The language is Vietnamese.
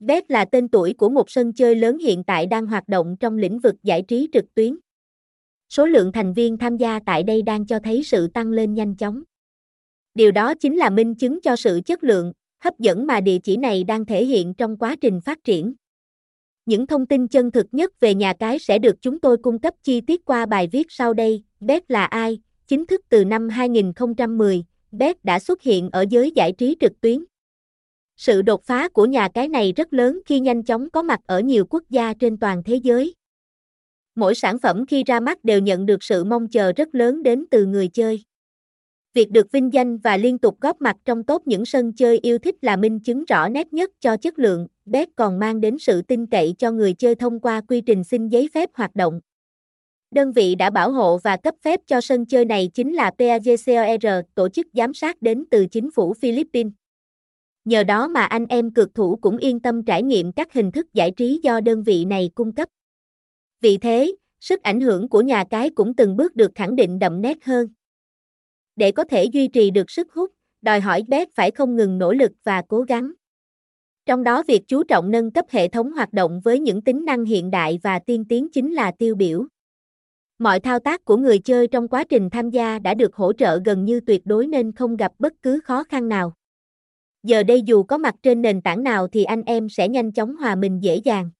Bet là tên tuổi của một sân chơi lớn hiện tại đang hoạt động trong lĩnh vực giải trí trực tuyến. Số lượng thành viên tham gia tại đây đang cho thấy sự tăng lên nhanh chóng. Điều đó chính là minh chứng cho sự chất lượng, hấp dẫn mà địa chỉ này đang thể hiện trong quá trình phát triển. Những thông tin chân thực nhất về nhà cái sẽ được chúng tôi cung cấp chi tiết qua bài viết sau đây. Bet là ai? Chính thức từ năm 2010, Bet đã xuất hiện ở giới giải trí trực tuyến. Sự đột phá của nhà cái này rất lớn khi nhanh chóng có mặt ở nhiều quốc gia trên toàn thế giới. Mỗi sản phẩm khi ra mắt đều nhận được sự mong chờ rất lớn đến từ người chơi. Việc được vinh danh và liên tục góp mặt trong top những sân chơi yêu thích là minh chứng rõ nét nhất cho chất lượng, Bet còn mang đến sự tin cậy cho người chơi thông qua quy trình xin giấy phép hoạt động. Đơn vị đã bảo hộ và cấp phép cho sân chơi này chính là PAGCOR, tổ chức giám sát đến từ chính phủ Philippines. Nhờ đó mà anh em cực thủ cũng yên tâm trải nghiệm các hình thức giải trí do đơn vị này cung cấp. Vì thế, sức ảnh hưởng của nhà cái cũng từng bước được khẳng định đậm nét hơn. Để có thể duy trì được sức hút, đòi hỏi Bet phải không ngừng nỗ lực và cố gắng. Trong đó việc chú trọng nâng cấp hệ thống hoạt động với những tính năng hiện đại và tiên tiến chính là tiêu biểu. Mọi thao tác của người chơi trong quá trình tham gia đã được hỗ trợ gần như tuyệt đối nên không gặp bất cứ khó khăn nào. Giờ đây dù có mặt trên nền tảng nào thì anh em sẽ nhanh chóng hòa mình dễ dàng.